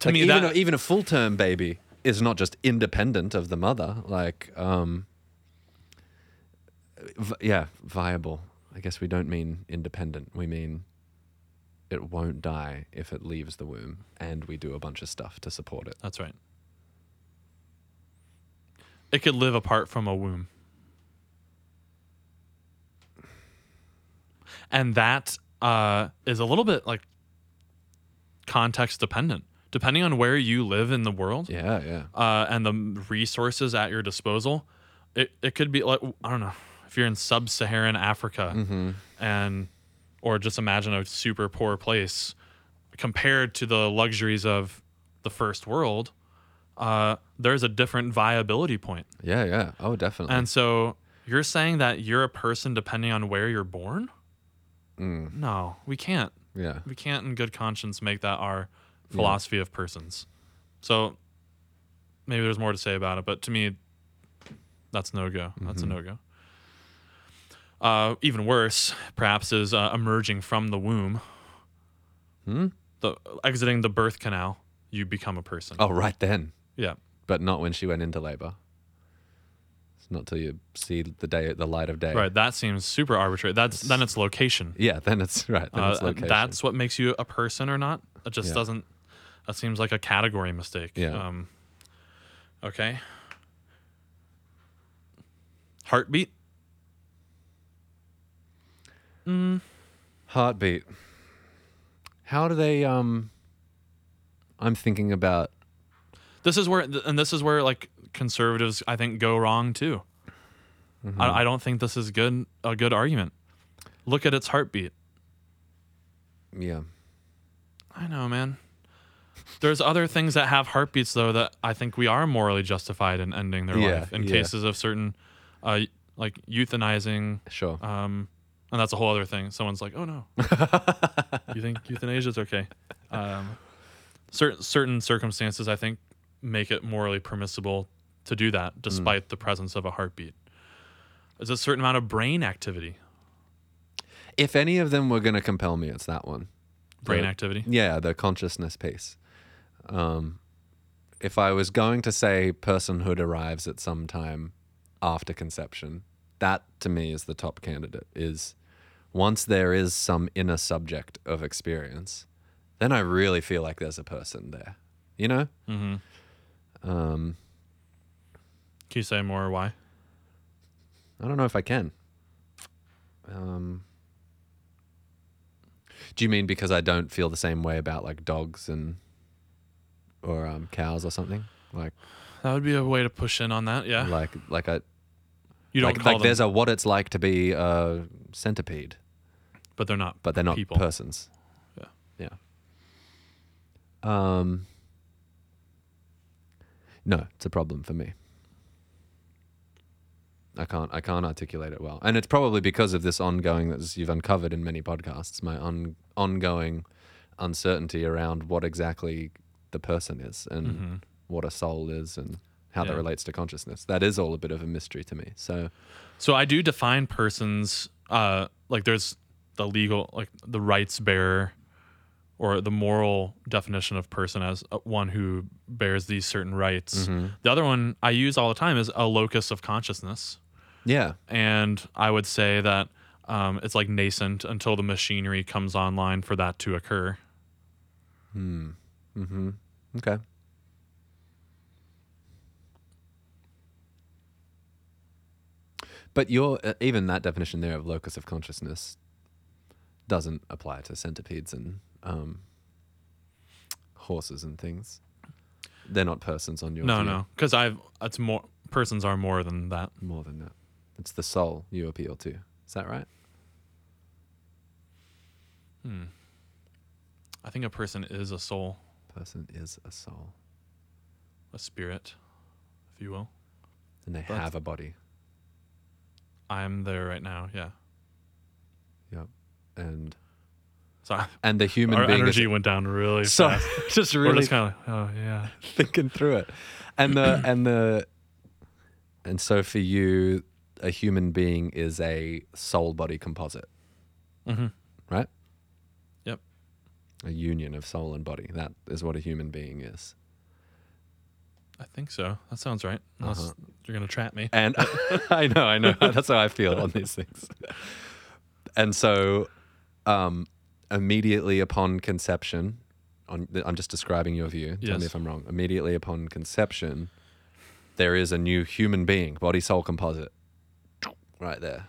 like me even, that a, even a full term baby is not just independent of the mother. Like um v- yeah viable. I guess we don't mean independent. We mean it won't die if it leaves the womb and we do a bunch of stuff to support it. That's right. It could live apart from a womb and that uh, is a little bit like context dependent. Depending on where you live in the world yeah yeah. uh, and the resources at your disposal it, it could be like i don't know if you're in sub-saharan africa mm-hmm. and or just imagine a super poor place compared to the luxuries of the first world uh, there's a different viability point. Yeah yeah. Oh definitely. And so you're saying that you're a person depending on where you're born Mm, no we can't. Yeah. We can't in good conscience make that our philosophy of persons. So maybe there's more to say about it but to me that's no go. That's a Mm-hmm. no go uh, even worse perhaps is uh, emerging from the womb. Hmm? the exiting the birth canal you become a person. Oh right then. Yeah. But not when she went into labor not till you see the day the light of day right that seems super arbitrary that's then it's location yeah then it's [laughs] right then uh, it's location. that's what makes you a person or not it just Yeah. doesn't that seems like a category mistake Yeah. um okay heartbeat mm, Heartbeat. How do they um I'm thinking about this is where and this is where like conservatives i think go wrong too Mm-hmm. I, I don't think this is good a good argument look at its heartbeat yeah. I know, man. There's other things that have heartbeats though that I think we are morally justified in ending their Yeah, life in yeah. cases of certain, uh, like euthanizing. Sure. Um, and that's a whole other thing. Someone's like, "Oh no, [laughs] you think euthanasia is okay?" Um, certain certain circumstances, I think, make it morally permissible to do Hmm. that, despite the presence of a heartbeat. There's a certain amount of brain activity. if any of them were going to compel me, it's that one. Brain The- activity. Yeah, the consciousness piece. Um, if I was going to say personhood arrives at some time after conception, that to me is the top candidate. Is once there is some inner subject of experience, then I really feel like there's a person there. You know? Mm-hmm. Um, Can you say more why? I don't know if I can. Um, do you mean because I don't feel the same way about like dogs and or um, cows or something? Like That would be a way to push in on that. Yeah. like like I You don't like, like there's a what it's like to be a centipede, but they're not. but they're not People. persons. Yeah. Yeah. Um. No, it's a problem for me. I can't. I can't articulate it well, and it's probably because of this ongoing that you've uncovered in many podcasts. My on, ongoing uncertainty around what exactly the person is and hmm what a soul is and how that relates to consciousness. That is all a bit of a mystery to me. So So I do define persons uh like there's the legal like the rights bearer or the moral definition of person as uh, one who bears these certain rights. The other one I use all the time is a locus of consciousness. Yeah, And I would say that um, it's like nascent until the machinery comes online for that to occur. Mm-hmm. Okay. But your uh, even that definition there of locus of consciousness doesn't apply to centipedes and um, horses and things. They're not persons on your No, view. no, because I've it's more persons are more than that. More than that, it's the soul you appeal to. Is that right? Hmm. I think a person is a soul, Person is a soul, a spirit, if you will. and they But- have a body. I'm there right now. Yeah. Yep. And Sorry. and the human Our being energy is went down really so fast. [laughs] just really We're just kind of like, oh yeah. thinking through it. And the and the and so for you, a human being is a soul body composite, hmm right? Yep. A union of soul and body. That is what a human being is. I think so. That sounds right. Unless Uh-huh. you're gonna trap me. And [laughs] [laughs] I know, I know. [laughs] That's how I feel on these things. And so, um, immediately upon conception, on I'm just describing your view. Tell me if I'm wrong. Immediately upon conception, there is a new human being, body soul composite, right there.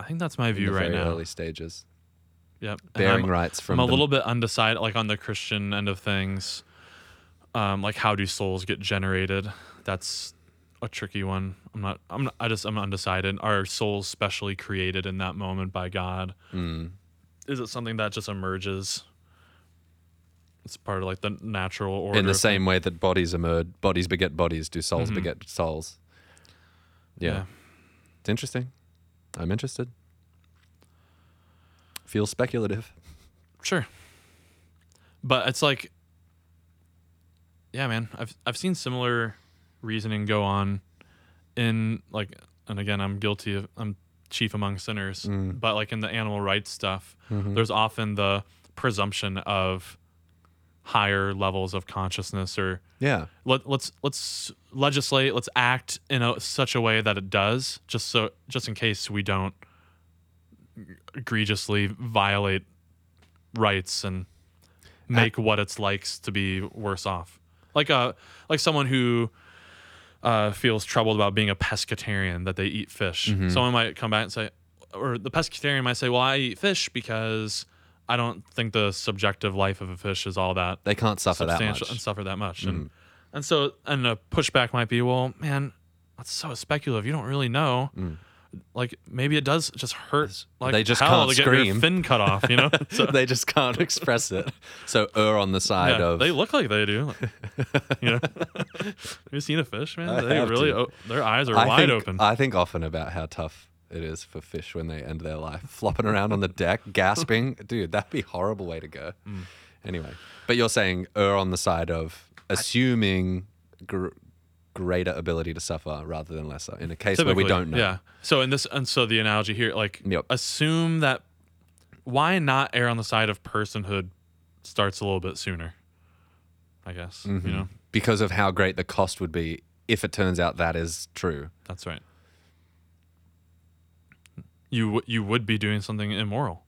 I think that's my view right now. early stages, Yep. Bearing I'm, rights from I'm a the- little bit undecided, like on the Christian end of things. Um, like how do souls get generated? That's a tricky one. I'm not. I'm. Not, I just. I'm undecided. Are souls specially created in that moment by God? Mm, Is it something that just emerges? It's part of like the natural order. in the same way that bodies emerge, bodies beget bodies. Do souls Mhm. beget souls? things. yeah, it's interesting. I'm interested. Feels speculative. Sure. But it's like Yeah, man. I've I've seen similar reasoning go on in like and again I'm guilty of I'm chief among sinners. Mm. But like in the animal rights stuff, Mhm. there's often the presumption of higher levels of consciousness or Yeah. let, let's let's legislate let's act in a, such a way that it does just so just in case we don't egregiously violate rights and make what it's likes to be worse off like a like someone who uh, feels troubled about being a pescatarian that they eat fish Mhm. someone might come back and say or the pescatarian might say well i eat fish because i don't think the subjective life of a fish is all that They can't suffer that much. and suffer that much. Mm. And and so and a pushback might be, well, man, that's so speculative. You don't really know. Mm. Like maybe it does just hurt. Like They just can't to get scream. your fin cut off. You know. [laughs] So, they just can't express it. So err on the side yeah, of they look like they do. [laughs] you know. [laughs] Have you seen a fish, man? I they really o- their eyes are I wide think, open. I think often about how tough it is for fish when they end their life [laughs] flopping around on the deck, gasping. [laughs] Dude, that'd be a horrible way to go. Mm. Anyway, but you're saying err on the side of assuming gr- greater ability to suffer rather than lesser in a case where we don't know. Yeah. So in this, and so the analogy here, like, Yep. assume that why not err on the side of personhood starts a little bit sooner. I guess Mhm. you know Because of how great the cost would be if it turns out that is true. that's right. You w- you would be doing something immoral.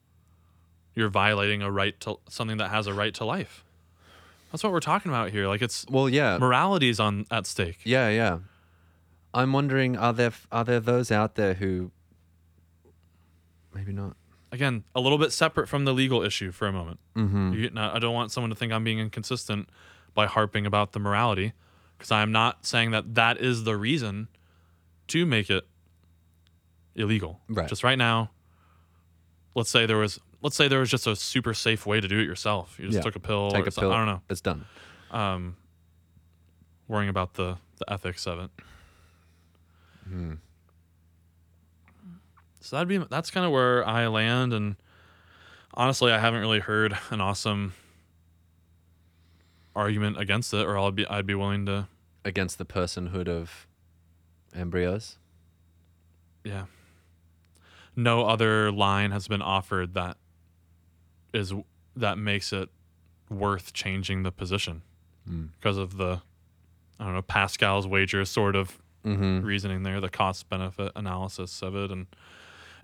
you're violating a right to something that has a right to life. That's what we're talking about here. Like it's Well, yeah. morality is on at stake. Yeah, yeah. I'm wondering are there are there those out there who maybe not. Again, a little bit separate from the legal issue for a moment. Mm-hmm. You, no, I don't want someone to think I'm being inconsistent by harping about the morality, because I'm not saying that that is the reason to make it illegal. Right. Just right now, let's say there was let's say there was just a super safe way to do it yourself. You just Yeah. took a pill. Take a pill. I don't know. It's done. Um, worrying about the the ethics of it. Hmm. So that'd be that's kind of where I land, and honestly, I haven't really heard an awesome argument against it, or I'd be I'd be willing to Against the personhood of embryos. yeah. No other line has been offered that is that makes it worth changing the position Hmm. because of the I don't know Pascal's wager sort of Mm-hmm. reasoning there, the cost benefit analysis of it, and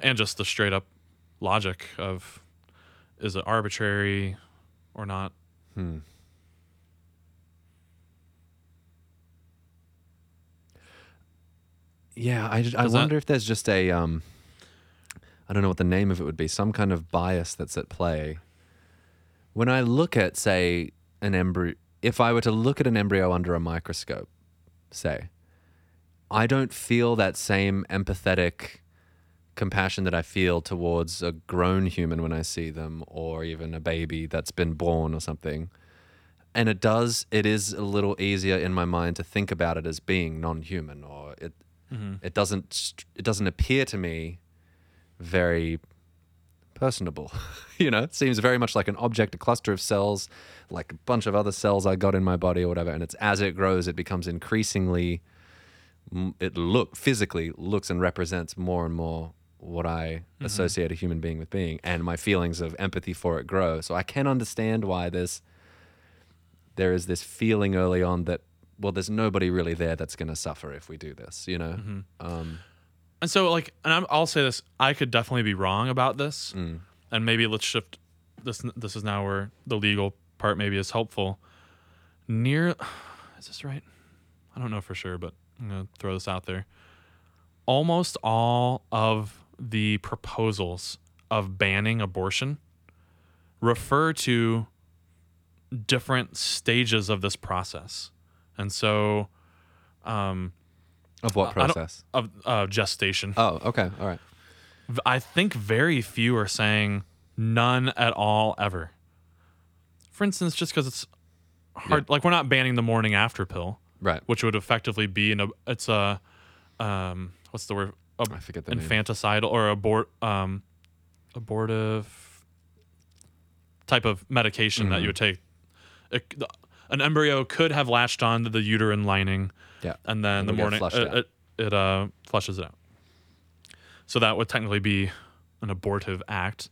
and just the straight up logic of is it arbitrary or not? Hmm. Yeah, I, I Does that- wonder if there's just a um, I don't know what the name of it would be, some kind of bias that's at play. When I look at, say, an embryo, if I were to look at an embryo under a microscope, say, I don't feel that same empathetic compassion that I feel towards a grown human when I see them, or even a baby that's been born or something. And it does, it is a little easier in my mind to think about it as being non-human, or it, mm-hmm. it doesn't, it doesn't appear to me very personable. [laughs] you know, it seems very much like an object, a cluster of cells, like a bunch of other cells I got in my body or whatever. And it's as it grows, it becomes increasingly, it look physically looks and represents more and more what I associate a human being with being, and my feelings of empathy for it grow. So I can understand why there's there is this feeling early on that well, there's nobody really there that's going to suffer if we do this. You know. Um, And so like, and I'm, I'll say this: I could definitely be wrong about this, mm, and maybe let's shift. This this is now where the legal part maybe is helpful. Near, [sighs] is this right? I don't know for sure, but I'm gonna throw this out there. Almost all of the proposals of banning abortion refer to different stages of this process, and so um, of what process? of uh, gestation. Oh, okay, All right. I think very few are saying none at all ever. For instance, just because it's hard, like we're not banning the morning after pill, Right. which would effectively be an it's a um what's the word Ab- I forget the name. infanticidal or abort um abortive type of medication that Mhm. you would take. It, an embryo could have latched on to the uterine lining Yeah. and then the It'll morning it, it, it uh, flushes it out. So that would technically be an abortive act,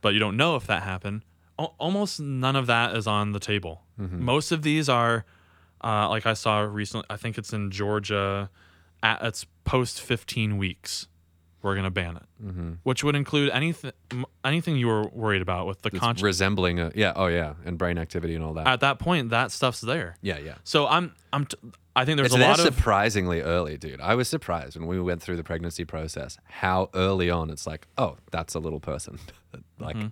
but you don't know if that happened. Al- almost none of that is on the table. Mm-hmm. Most of these are, uh, like I saw recently. I think it's in Georgia. At it's post 15 weeks, we're gonna ban it, Mm-hmm. which would include anything anything you were worried about with the conscious. resembling a yeah. Oh yeah, and brain activity and all that. At that point, that stuff's there. yeah, yeah. So I'm I'm t- I think there's it's a lot of surprisingly early, dude. I was surprised when we went through the pregnancy process how early on it's like, oh, that's a little person. [laughs] like Mm-hmm.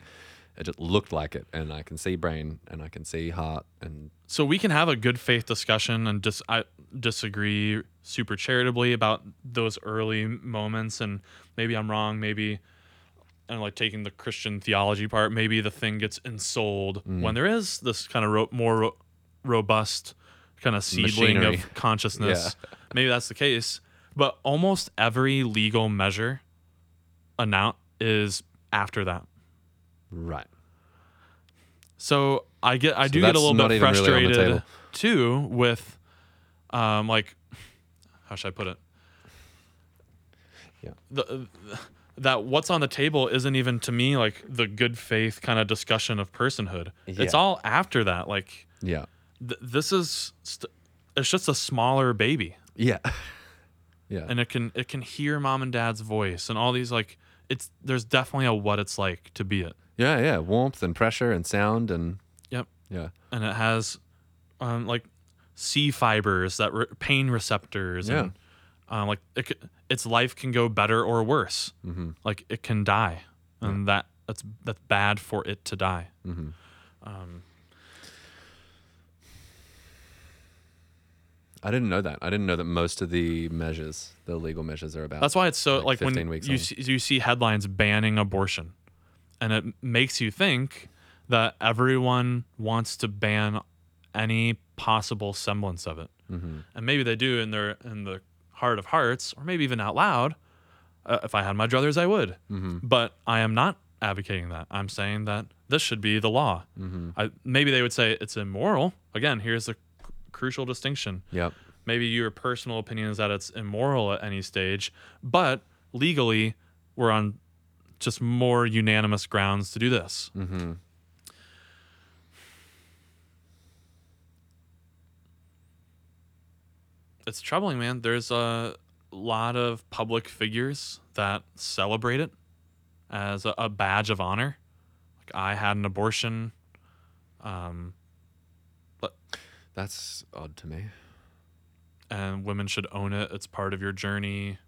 It just looked like it, and I can see brain and I can see heart and so we can have a good faith discussion and dis- I disagree super charitably about those early moments and maybe I'm wrong maybe and like taking the Christian theology part maybe the thing gets ensouled Mm. when there is this kind of ro- more ro- robust kind of seedling Machinery. of [laughs] consciousness maybe that's the case but almost every legal measure announce is after that right. So I get I So do get a little bit even really frustrated too with um like how should I put it? Yeah. The, that what's on the table isn't even to me like the good faith kind of discussion of personhood. It's all after that. Like Yeah. th- this is st- it's just a smaller baby Yeah. [laughs] yeah. and it can it can hear mom and dad's voice and all these like it's there's definitely a what it's like to be it. Yeah, yeah. Warmth and pressure and sound and Yep. yeah. and it has um, like C fibers that re- pain receptors Yeah. and um, like it, c- its life can go better or worse. Mm-hmm. Like it can die, and that that's that's bad for it to die. Mm-hmm. Um, I didn't know that. I didn't know that most of the measures, the legal measures, are about. that's why it's so Like like, 15 when weeks you see, you see headlines banning abortion, and it makes you think that everyone wants to ban any possible semblance of it. hmm and maybe they do in their in the heart of hearts, or maybe even out loud. Uh, if I had my druthers, I would. hmm But I am not advocating that. I'm saying that this should be the law. hmm I, maybe they would say it's immoral. Again, here's the cr- crucial distinction. Yep. Maybe your personal opinion is that it's immoral at any stage, but legally, we're on just more unanimous grounds to do this. hmm it's troubling, man. There's a lot of public figures that celebrate it as a, a badge of honor. Like I had an abortion. Um, That's odd to me. and women should own it. It's part of your journey.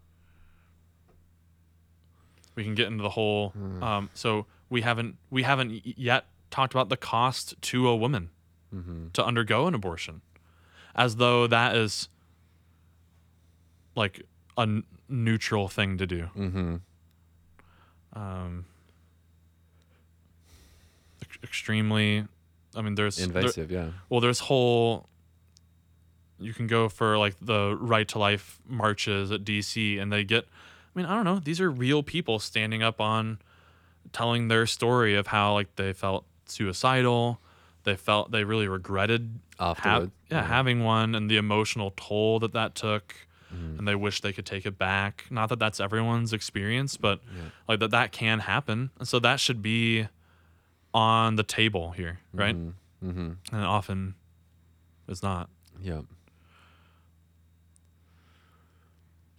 We can get into the whole. Um, so we haven't we haven't yet talked about the cost to a woman hmm to undergo an abortion, as though that is like a n- neutral thing to do. hmm Um, ex- extremely. I mean, there's there- Invasive. yeah. well, there's whole. You can go for like the right to life marches at DC, and they get. I mean, I don't know. These are real people standing up on, telling their story of how like they felt suicidal, they felt they really regretted ha- Afterward. yeah, having one, and the emotional toll that that took, Mhm. and they wish they could take it back. Not that that's everyone's experience, but Yeah. like that that can happen, and so that should be on the table here, right? Mm-hmm. and often it's not. Yep.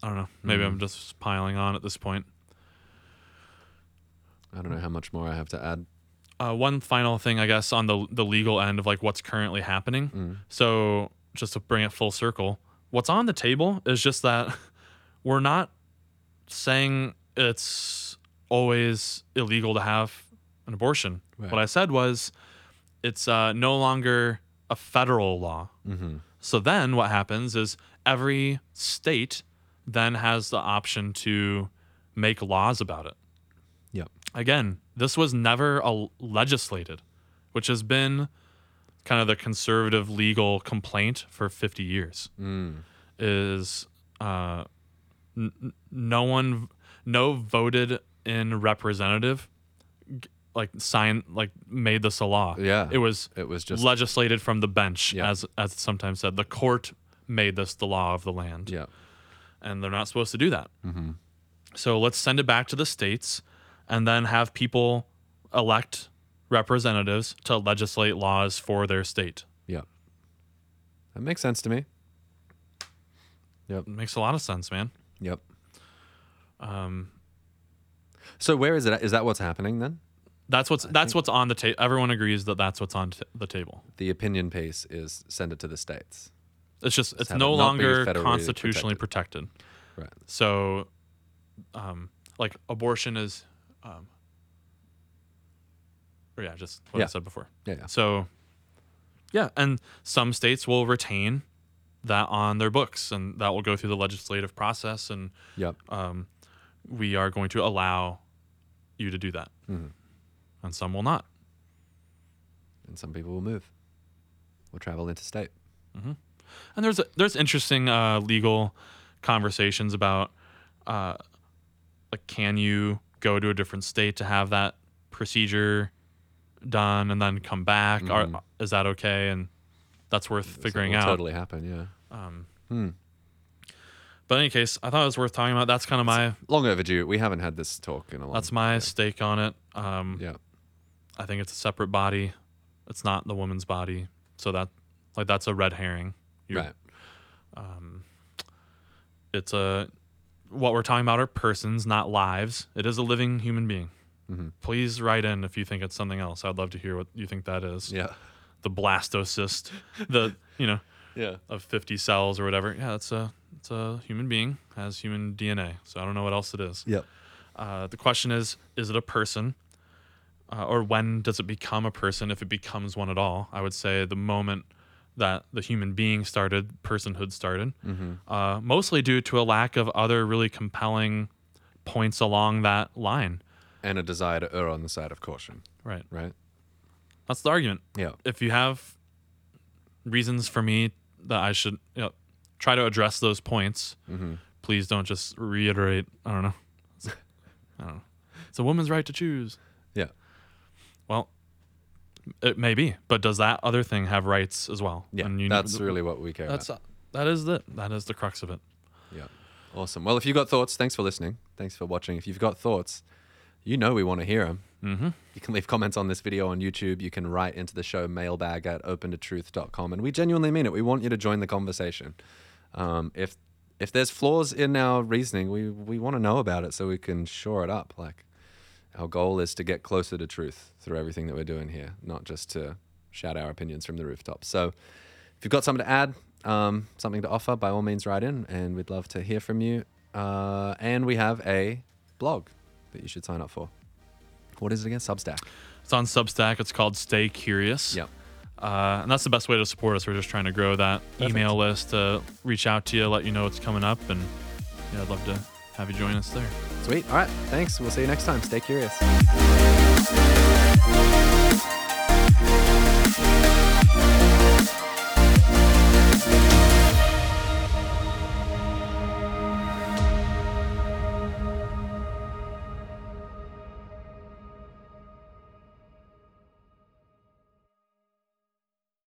I don't know. Maybe Mhm. I'm just piling on at this point. I don't know how much more I have to add. Uh, one final thing, I guess, on the the legal end of like what's currently happening. Mm. So just to bring it full circle, what's on the table is just that [laughs] we're not saying it's always illegal to have an abortion. Right. What I said was it's uh, no longer a federal law. Mm-hmm. So then what happens is every state then has the option to make laws about it. Yep. Again, this was never a legislated, which has been kind of the conservative legal complaint for 50 years Mm. is uh, n- no one no voted in representative like signed like made this a law. Yeah. It was It was just. legislated from the bench, Yeah. as as sometimes said. The court made this the law of the land, yeah. And they're not supposed to do that. Mm-hmm. So let's send it back to the states, and then have people elect representatives to legislate laws for their state. Yep. That makes sense to me. It makes a lot of sense, man. Yep. Um, So where is it? Is that what's happening then? that's what's that's what's on the table. Everyone agrees that that's what's on t- the table. The opinion piece is send it to the states. It's just it's no it longer constitutionally protected. Right. So, um, like abortion is, um, or yeah, just what I said before. Yeah. yeah. So, yeah, and some states will retain that on their books, and that will go through the legislative process, and Yep. um, we are going to allow you to do that, Mhm. and some will not. And some people will move. Will travel interstate. And there's there's interesting uh, legal conversations about uh, like can you go to a different state to have that procedure done and then come back? Mhm. Are, is that okay? And that's worth figuring out. Totally happen. Yeah. Um, Hmm. but in any case, I thought it was worth talking about. That's kind of my Long overdue. We haven't had this talk in a long. Time that's my stake on it. Um, Yeah. I think it's a separate body. It's not the woman's body, so that like that's a red herring. You're- Right. Um, it's a what we're talking about are persons, not lives. It is a living human being. please write in if you think it's something else. I'd love to hear what you think that is. Yeah. The blastocyst, the you know Yeah. of 50 cells or whatever. Yeah, it's a it's a human being has human DNA. So I don't know what else it is. Yep. Uh, the question is, is it a person? Uh, or when does it become a person if it becomes one at all? I would say the moment that the human being started, personhood started, uh, mostly due to a lack of other really compelling points along that line. And a desire to err on the side of caution, Right. right? That's the argument. Yeah. If you have reasons for me that I should you know, try to address those points, please don't just reiterate. I don't know. [laughs] I don't know. It's a woman's right to choose. Yeah. Well, it may be, but does that other thing have rights as well? Yeah. You- that's really what we care that's about. that is the that is the crux of it. Yeah. Awesome. Well, if you've got thoughts, thanks for listening. Thanks for watching. If you've got thoughts, you know we want to hear them. Mm-hmm. You can leave comments on this video on YouTube. You can write into the show mailbag at opentotruth.com. And we genuinely mean it. We want you to join the conversation. Um, if if there's flaws in our reasoning, we, we want to know about it so we can shore it up. Like our goal is to get closer to truth through everything that we're doing here, not just to shout our opinions from the rooftops. So if you've got something to add, um, something to offer, by all means, write in, and we'd love to hear from you. Uh, and we have a blog that you should sign up for. What is it again? Substack. It's on Substack. It's called Stay Curious. Yep. Uh, and that's the best way to support us. We're just trying to grow that email list, uh, reach out to you, let you know what's coming up, and yeah, I'd love to have you join us there. Sweet. All right. Thanks. We'll see you next time. Stay curious.